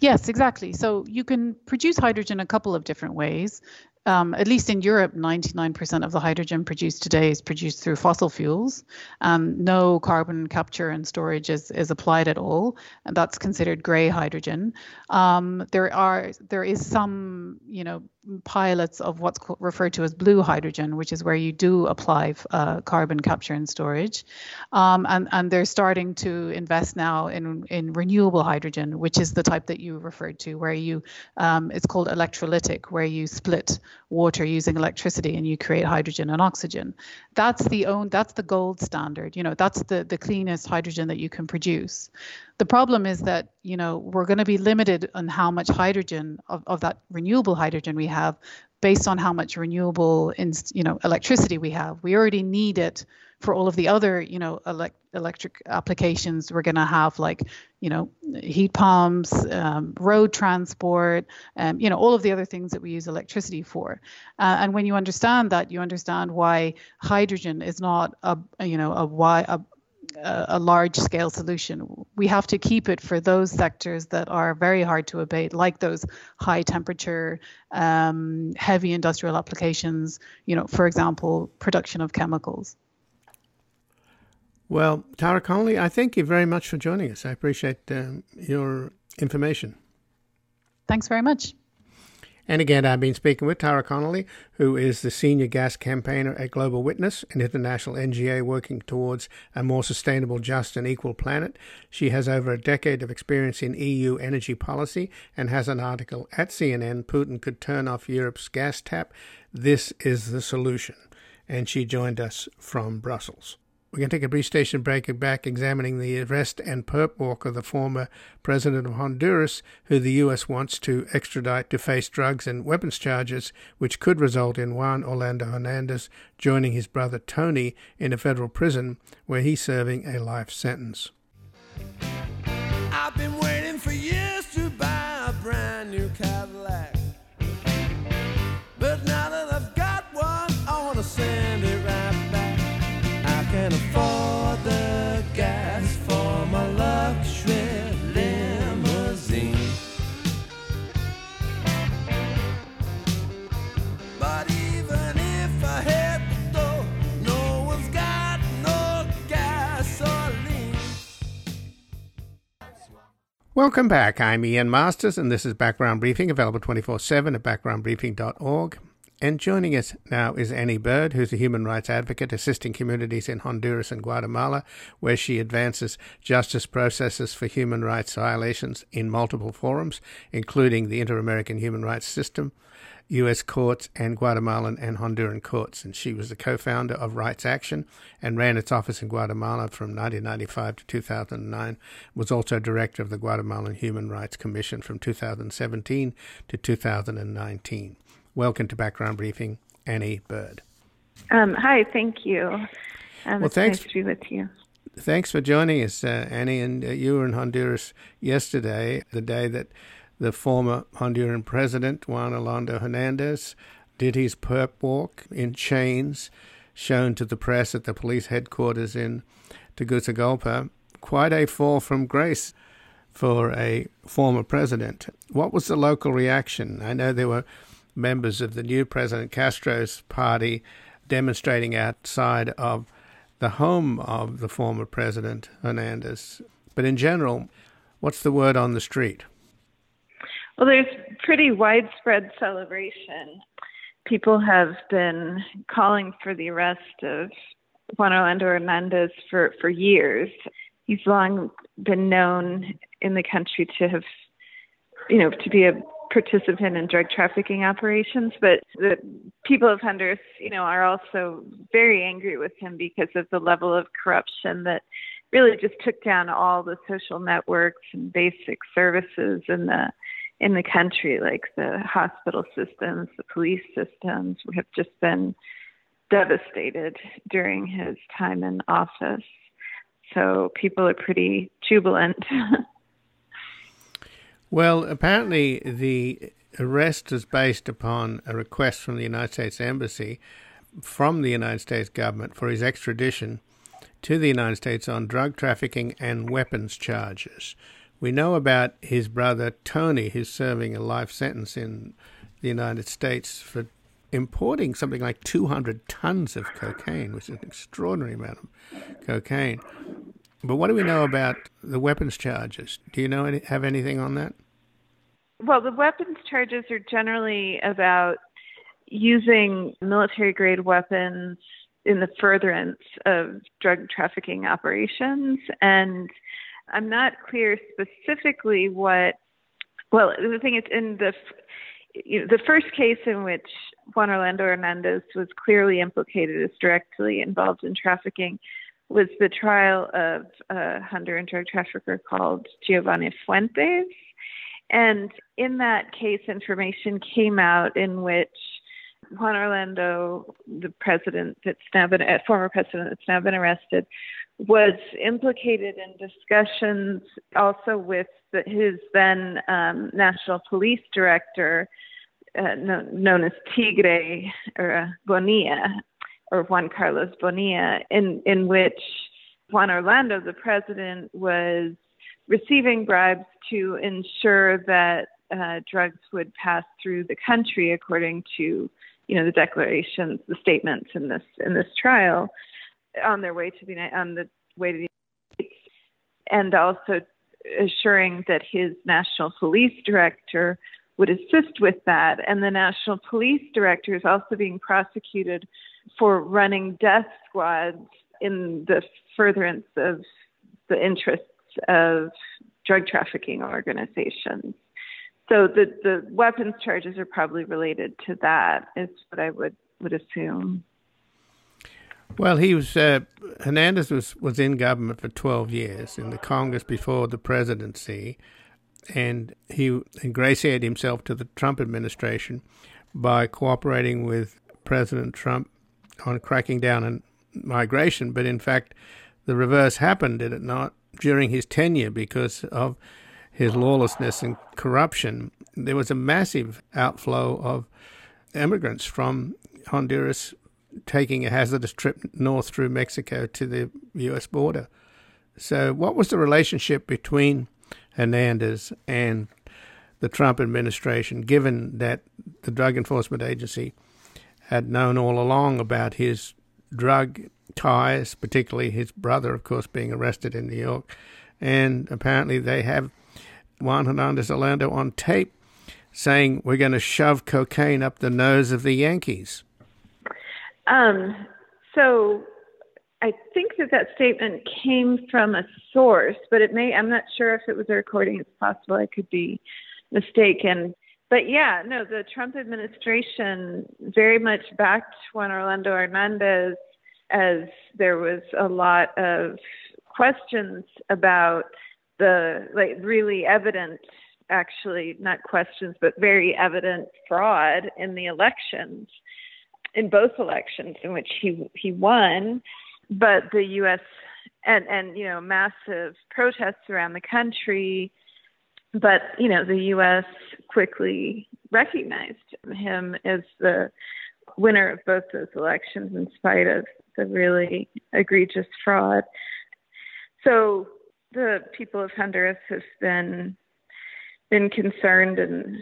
Yes, exactly. So you can produce hydrogen a couple of different ways um, at least in Europe, 99% of the hydrogen produced today is produced through fossil fuels. Um, no carbon capture and storage is, is applied at all, and that's considered grey hydrogen. Um, there are there is some you know pilots of what's referred to as blue hydrogen, which is where you do apply uh, carbon capture and storage, um, and and they're starting to invest now in in renewable hydrogen, which is the type that you referred to, where you um, it's called electrolytic, where you split water using electricity and you create hydrogen and oxygen. That's the own that's the gold standard. You know, that's the the cleanest hydrogen that you can produce. The problem is that, you know, we're going to be limited on how much hydrogen of, of that renewable hydrogen we have based on how much renewable in, you know electricity we have. We already need it for all of the other you know elect- electric applications. We're going to have like you know heat pumps, um, road transport, um, you know all of the other things that we use electricity for. Uh, and when you understand that, you understand why hydrogen is not a you know a why a a large scale solution. We have to keep it for those sectors that are very hard to abate, like those high temperature, um, heavy industrial applications, you know, for example, production of chemicals. Well, Tara Connolly, I thank you very much for joining us. I appreciate um, your information. Thanks very much. And again, I've been speaking with Tara Connolly, who is the senior gas campaigner at Global Witness, an international NGO working towards a more sustainable, just, and equal planet. She has over a decade of experience in EU energy policy and has an article at CNN Putin could turn off Europe's gas tap. This is the solution. And she joined us from Brussels. We're going to take a brief station break and back examining the arrest and perp walk of the former president of Honduras, who the U.S. wants to extradite to face drugs and weapons charges, which could result in Juan Orlando Hernandez joining his brother Tony in a federal prison where he's serving a life sentence. I've been waiting for years Welcome back. I'm Ian Masters, and this is Background Briefing, available 24 7 at backgroundbriefing.org. And joining us now is Annie Bird, who's a human rights advocate assisting communities in Honduras and Guatemala, where she advances justice processes for human rights violations in multiple forums, including the Inter American Human Rights System, U.S. courts, and Guatemalan and Honduran courts. And she was the co founder of Rights Action and ran its office in Guatemala from 1995 to 2009, was also director of the Guatemalan Human Rights Commission from 2017 to 2019. Welcome to Background Briefing, Annie Bird. Um, hi, thank you. Um, Well, thanks- nice to be with you. Thanks for joining us, uh, Annie. And uh, you were in Honduras yesterday, the day that the former Honduran president, Juan Orlando Hernandez, did his perp walk in chains, shown to the press at the police headquarters in Tegucigalpa. Quite a fall from grace for a former president. What was the local reaction? I know there were members of the new President Castro's party demonstrating outside of the home of the former president Hernandez. But in general, what's the word on the street? Well, there's pretty widespread celebration. People have been calling for the arrest of Juan Orlando Hernandez for, for years. He's long been known in the country to have, you know, to be a participant in drug trafficking operations, but the people of Honduras, you know, are also very angry with him because of the level of corruption that really just took down all the social networks and basic services in the in the country, like the hospital systems, the police systems, have just been devastated during his time in office. So people are pretty jubilant. Well, apparently the arrest is based upon a request from the United States Embassy from the United States government for his extradition to the United States on drug trafficking and weapons charges. We know about his brother Tony, who's serving a life sentence in the United States for importing something like 200 tons of cocaine, which is an extraordinary amount of cocaine. But what do we know about the weapons charges? Do you know any, have anything on that? Well, the weapons charges are generally about using military grade weapons in the furtherance of drug trafficking operations. And I'm not clear specifically what, well, the thing is, in the you know, the first case in which Juan Orlando Hernandez was clearly implicated as directly involved in trafficking was the trial of a Honduran drug trafficker called Giovanni Fuentes. And in that case, information came out in which Juan Orlando, the president that's now been, former president that's now been arrested, was implicated in discussions also with his then um, national police director, uh, no, known as Tigre or uh, Bonilla, or Juan Carlos Bonilla, in, in which Juan Orlando, the president, was receiving bribes to ensure that uh, drugs would pass through the country according to you know the declarations, the statements in this in this trial, on their way to the on the way to the States, and also assuring that his national police director would assist with that. And the national police director is also being prosecuted for running death squads in the furtherance of the interests of drug trafficking organizations. So the, the weapons charges are probably related to that, is what I would, would assume. Well, he was uh, Hernandez was was in government for twelve years in the Congress before the presidency, and he ingratiated himself to the Trump administration by cooperating with President Trump on cracking down on migration. But in fact, the reverse happened, did it not, during his tenure because of his lawlessness and corruption. There was a massive outflow of immigrants from Honduras taking a hazardous trip north through Mexico to the U.S. border. So, what was the relationship between Hernandez and the Trump administration, given that the Drug Enforcement Agency had known all along about his drug ties, particularly his brother, of course, being arrested in New York? And apparently, they have Juan Hernandez Orlando on tape saying, We're going to shove cocaine up the nose of the Yankees. Um, so I think that that statement came from a source, but it may, I'm not sure if it was a recording. It's possible I could be mistaken. But yeah, no, the Trump administration very much backed Juan Orlando Hernandez as there was a lot of questions about the, like, really evident, actually, not questions, but very evident fraud in the elections in both elections in which he he won, but the U.S. and and you know massive protests around the country, but you know the U.S. quickly recognized him as the winner of both those elections in spite of the really egregious fraud. So the people of Honduras have been been concerned and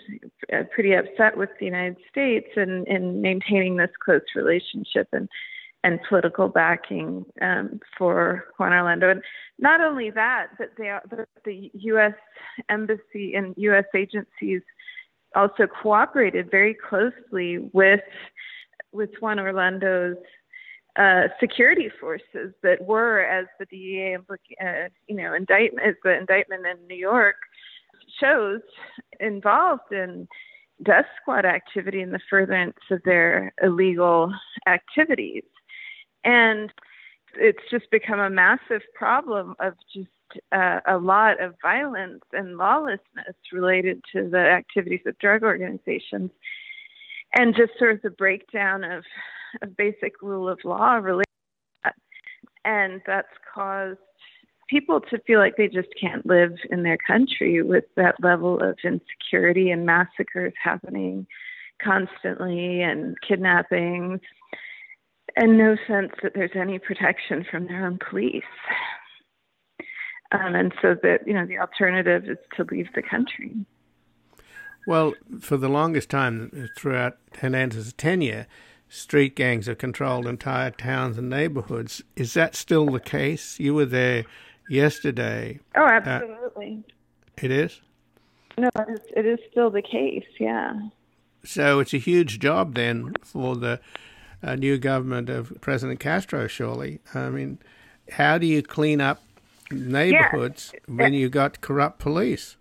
uh, pretty upset with the United States and in, in maintaining this close relationship and and political backing um, for Juan Orlando. And not only that, but they the U.S. embassy and U.S. agencies also cooperated very closely with with Juan Orlando's uh, security forces that were, as the DEA, uh, you know, indictment, the indictment in New York shows involved in death squad activity in the furtherance of their illegal activities. And it's just become a massive problem of just uh, a lot of violence and lawlessness related to the activities of drug organizations and just sort of the breakdown of, of basic rule of law related to that. And that's caused people to feel like they just can't live in their country with that level of insecurity and massacres happening constantly and kidnappings and no sense that there's any protection from their own police. Um, and so that, you know, the alternative is to leave the country. Well, for the longest time throughout Hernandez's tenure, street gangs have controlled entire towns and neighborhoods. Is that still the case? You were there yesterday. Oh, uh, absolutely. Uh, it is? No, it is, it is still the case, yeah. So it's a huge job then for the uh, new government of President Castro, surely. I mean, how do you clean up neighborhoods yeah. when you got corrupt police?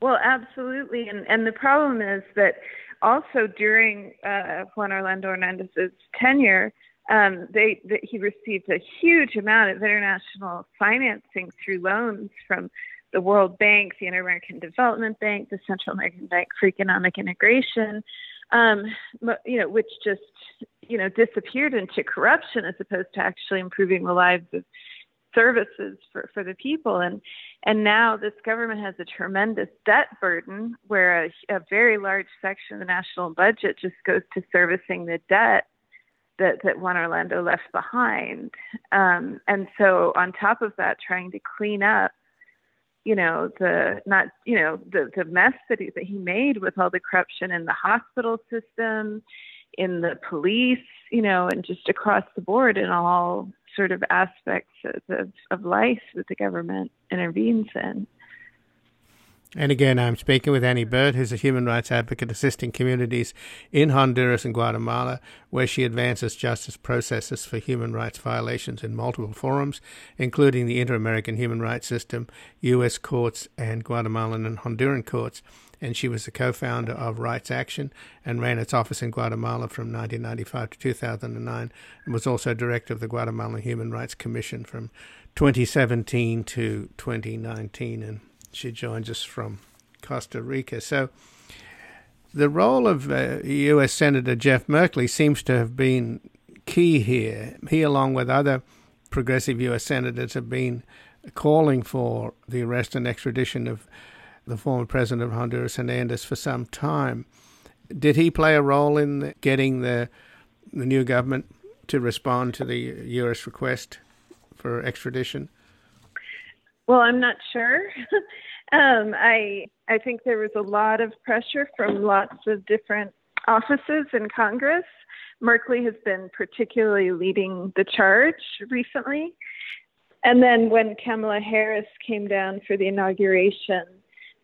Well, absolutely. And, and the problem is that also during uh, Juan Orlando Hernandez's tenure, um, they, they, he received a huge amount of international financing through loans from the World Bank, the Inter American Development Bank, the Central American Bank for Economic Integration, um, you know, which just you know disappeared into corruption as opposed to actually improving the lives of services for, for the people. And and now this government has a tremendous debt burden where a, a very large section of the national budget just goes to servicing the debt that that Juan Orlando left behind. Um, and so on top of that, trying to clean up, you know, the not you know the the mess that he, that he made with all the corruption in the hospital system, in the police, you know, and just across the board in all sort of aspects of, of, of life that the government intervenes in. And again, I'm speaking with Annie Bird, who's a human rights advocate assisting communities in Honduras and Guatemala, where she advances justice processes for human rights violations in multiple forums, including the Inter American Human Rights System, U.S. courts, and Guatemalan and Honduran courts. And she was the co founder of Rights Action and ran its office in Guatemala from 1995 to 2009, and was also director of the Guatemalan Human Rights Commission from 2017 to 2019. And she joins us from Costa Rica. So, the role of uh, U.S. Senator Jeff Merkley seems to have been key here. He, along with other progressive U.S. senators, have been calling for the arrest and extradition of the former president of Honduras, Hernandez, for some time. Did he play a role in getting the the new government to respond to the U.S. request for extradition? Well, I'm not sure. um, I I think there was a lot of pressure from lots of different offices in Congress. Merkley has been particularly leading the charge recently. And then when Kamala Harris came down for the inauguration,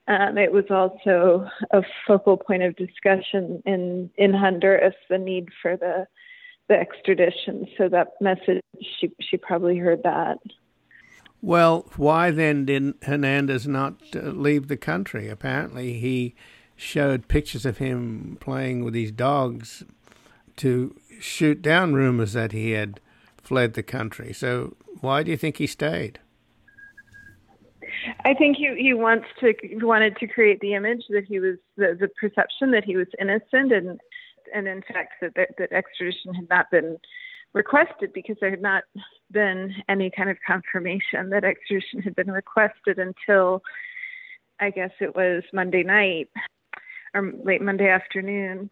um, it was also a focal point of discussion in, in Honduras the need for the the extradition. So that message, she she probably heard that. Well, why then didn't Hernandez not uh, leave the country? Apparently, he showed pictures of him playing with his dogs to shoot down rumors that he had fled the country. So, why do you think he stayed? I think he he wants to wanted to create the image that he was the, the perception that he was innocent and and in fact that, that that extradition had not been requested because there had not been any kind of confirmation that extradition had been requested until I guess it was Monday night or late Monday afternoon.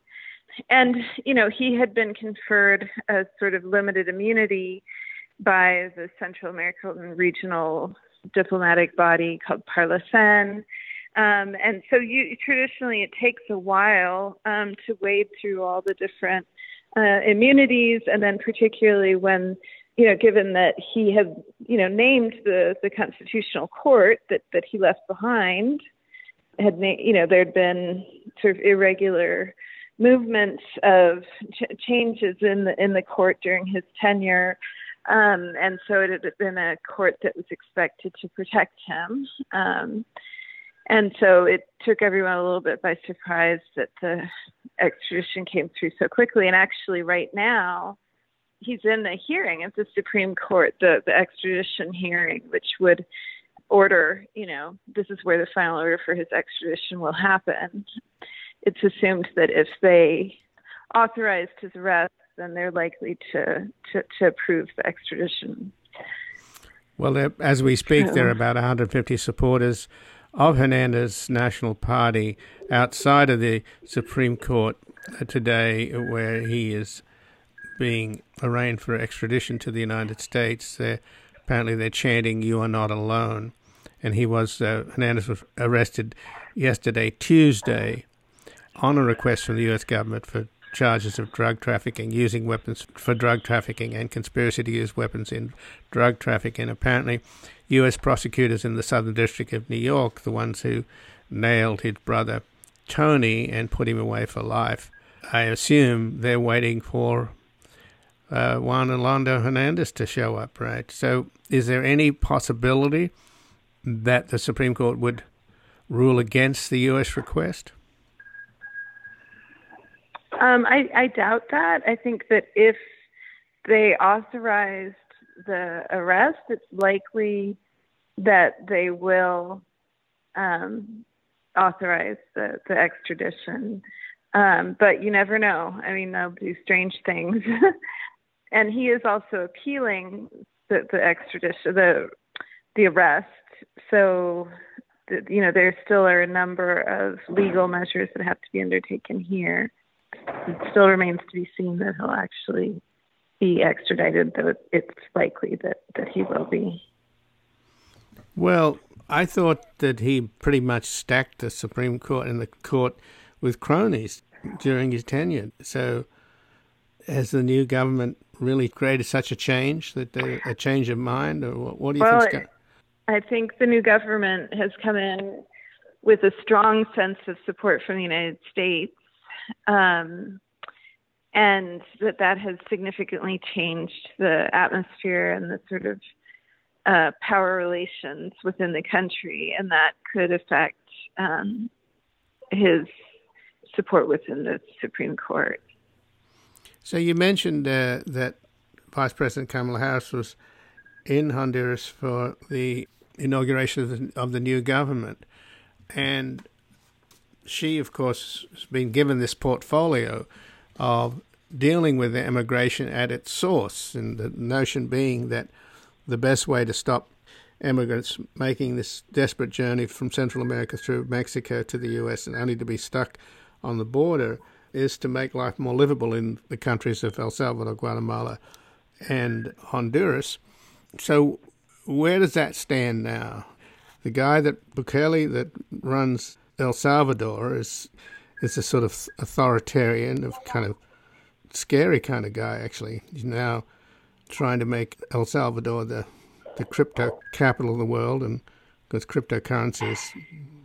And, you know, he had been conferred a sort of limited immunity by the Central American Regional Diplomatic Body called Parlacen. Um, and so you traditionally it takes a while um, to wade through all the different uh, immunities, and then particularly when you know, given that he had you know named the the constitutional court that that he left behind, had na- you know there'd been sort of irregular movements of ch- changes in the in the court during his tenure. Um, and so it had been a court that was expected to protect him. Um, and so it took everyone a little bit by surprise that the extradition came through so quickly. And actually, right now, he's in the hearing at the Supreme Court, the, the extradition hearing, which would order, you know, this is where the final order for his extradition will happen. It's assumed that if they authorized his arrest, then they're likely to, to, to approve the extradition. Well, as we speak, there are about 150 supporters of Hernandez National Party outside of the Supreme Court today, where he is being arraigned for extradition to the United States. They're, apparently, they're chanting "You are not alone," and he was uh, Hernandez was arrested yesterday, Tuesday, on a request from the U.S. government for charges of drug trafficking, using weapons for drug trafficking, and conspiracy to use weapons in drug trafficking. Apparently, U.S. prosecutors in the Southern District of New York, the ones who nailed his brother Tony and put him away for life, I assume they're waiting for uh, Juan Orlando Hernandez to show up, right? So, is there any possibility that the Supreme Court would rule against the U.S. request? Um, I, I doubt that. I think that if they authorized the arrest, it's likely that they will um, authorize the, the extradition. Um, but you never know. I mean, they'll do strange things. and he is also appealing the, the extradition, the the arrest. So, the, you know, there still are a number of legal measures that have to be undertaken here it still remains to be seen that he'll actually be extradited, though it's likely that, that he will be. Well, I thought that he pretty much stacked the Supreme Court and the court with cronies during his tenure. So, has the new government really created such a change that they, a change of mind, or what, what do you well, think? I think the new government has come in with a strong sense of support from the United States. Um, and that that has significantly changed the atmosphere and the sort of uh, power relations within the country, and that could affect um, his support within the Supreme Court. So you mentioned uh, that Vice President Kamala Harris was in Honduras for the inauguration of the, of the new government, and she, of course, has been given this portfolio of dealing with the immigration at its source, and the notion being that the best way to stop immigrants making this desperate journey from Central America through Mexico to the US and only to be stuck on the border is to make life more livable in the countries of El Salvador, Guatemala, and Honduras. So, where does that stand now? The guy that Bukele that runs El Salvador is is a sort of authoritarian, of kind of scary kind of guy. Actually, he's now trying to make El Salvador the the crypto capital of the world, and because cryptocurrency is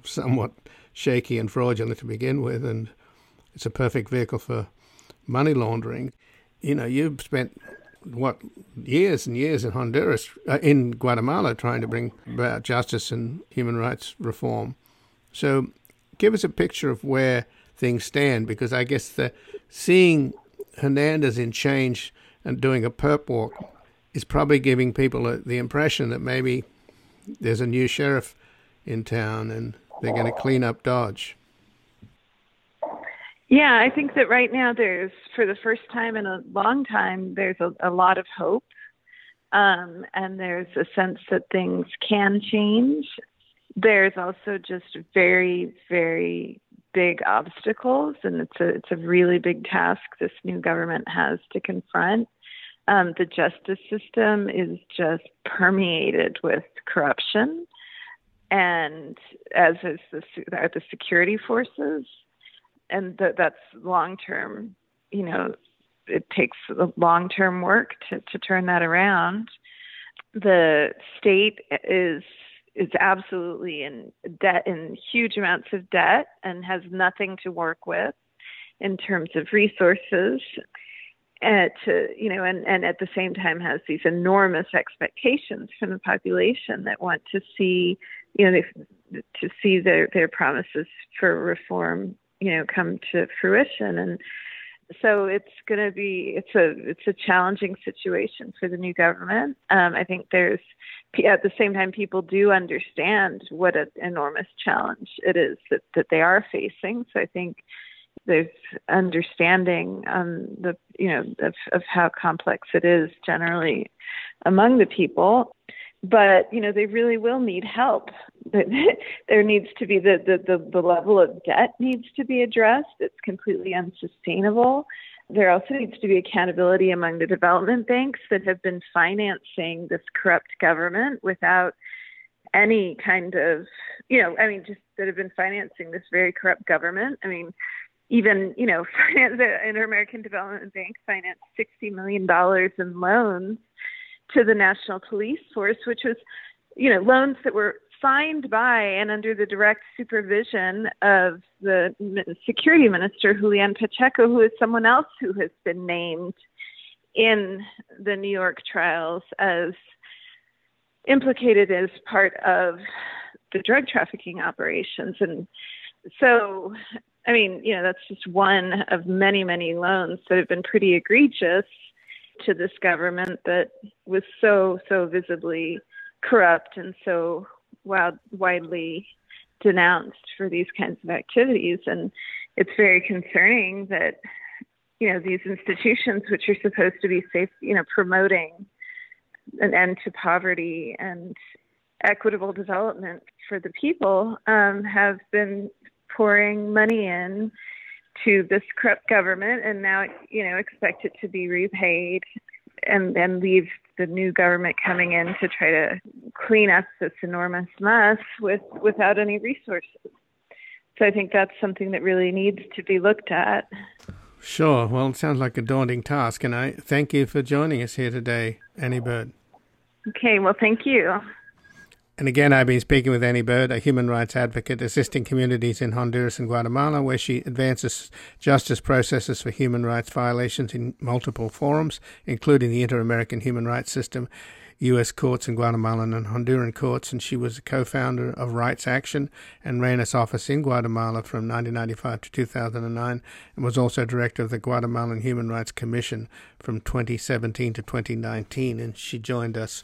somewhat shaky and fraudulent to begin with, and it's a perfect vehicle for money laundering. You know, you've spent what years and years in Honduras, uh, in Guatemala, trying to bring about justice and human rights reform. So, give us a picture of where things stand, because I guess the seeing Hernandez in change and doing a perp walk is probably giving people the impression that maybe there's a new sheriff in town and they're going to clean up Dodge. Yeah, I think that right now there's, for the first time in a long time, there's a, a lot of hope. Um, and there's a sense that things can change. There's also just very, very big obstacles, and it's a it's a really big task this new government has to confront. Um, the justice system is just permeated with corruption, and as is the the security forces, and th- that's long term. You know, it takes long term work to to turn that around. The state is is absolutely in debt in huge amounts of debt and has nothing to work with in terms of resources and you know and and at the same time has these enormous expectations from the population that want to see you know to see their their promises for reform you know come to fruition. And so it's going to be it's a it's a challenging situation for the new government. Um, I think there's at the same time people do understand what an enormous challenge it is that that they are facing. So I think there's understanding um, the you know of, of how complex it is generally among the people but you know they really will need help. There needs to be the, the, the, the level of debt needs to be addressed. It's completely unsustainable. There also needs to be accountability among the development banks that have been financing this corrupt government without any kind of you know i mean just that have been financing this very corrupt government. I mean even you know finance, the inter-american development bank financed 60 million dollars in loans to the National Police Force, which was, you know, loans that were signed by and under the direct supervision of the security minister, Julian Pacheco, who is someone else who has been named in the New York trials as implicated as part of the drug trafficking operations. And so, I mean, you know, that's just one of many, many loans that have been pretty egregious to this government that was so so visibly corrupt and so wild, widely denounced for these kinds of activities. And it's very concerning that you know these institutions which are supposed to be safe you know promoting an end to poverty and equitable development for the people um, have been pouring money in to this corrupt government and now you know expect it to be repaid and then leave the new government coming in to try to clean up this enormous mess with without any resources. So i think that's something that really needs to be looked at. Sure. Well it sounds like a daunting task and i thank you for joining us here today annie bird okay. Well thank you And again, I've been speaking with Annie Bird, a human rights advocate assisting communities in Honduras and Guatemala, where she advances justice processes for human rights violations in multiple forums, including the Inter American Human Rights System, U.S. courts in Guatemalan and Honduran courts. And she was a co founder of Rights Action and ran its office in Guatemala from 1995 to 2009, and was also director of the Guatemalan Human Rights Commission from 2017 to 2019. And she joined us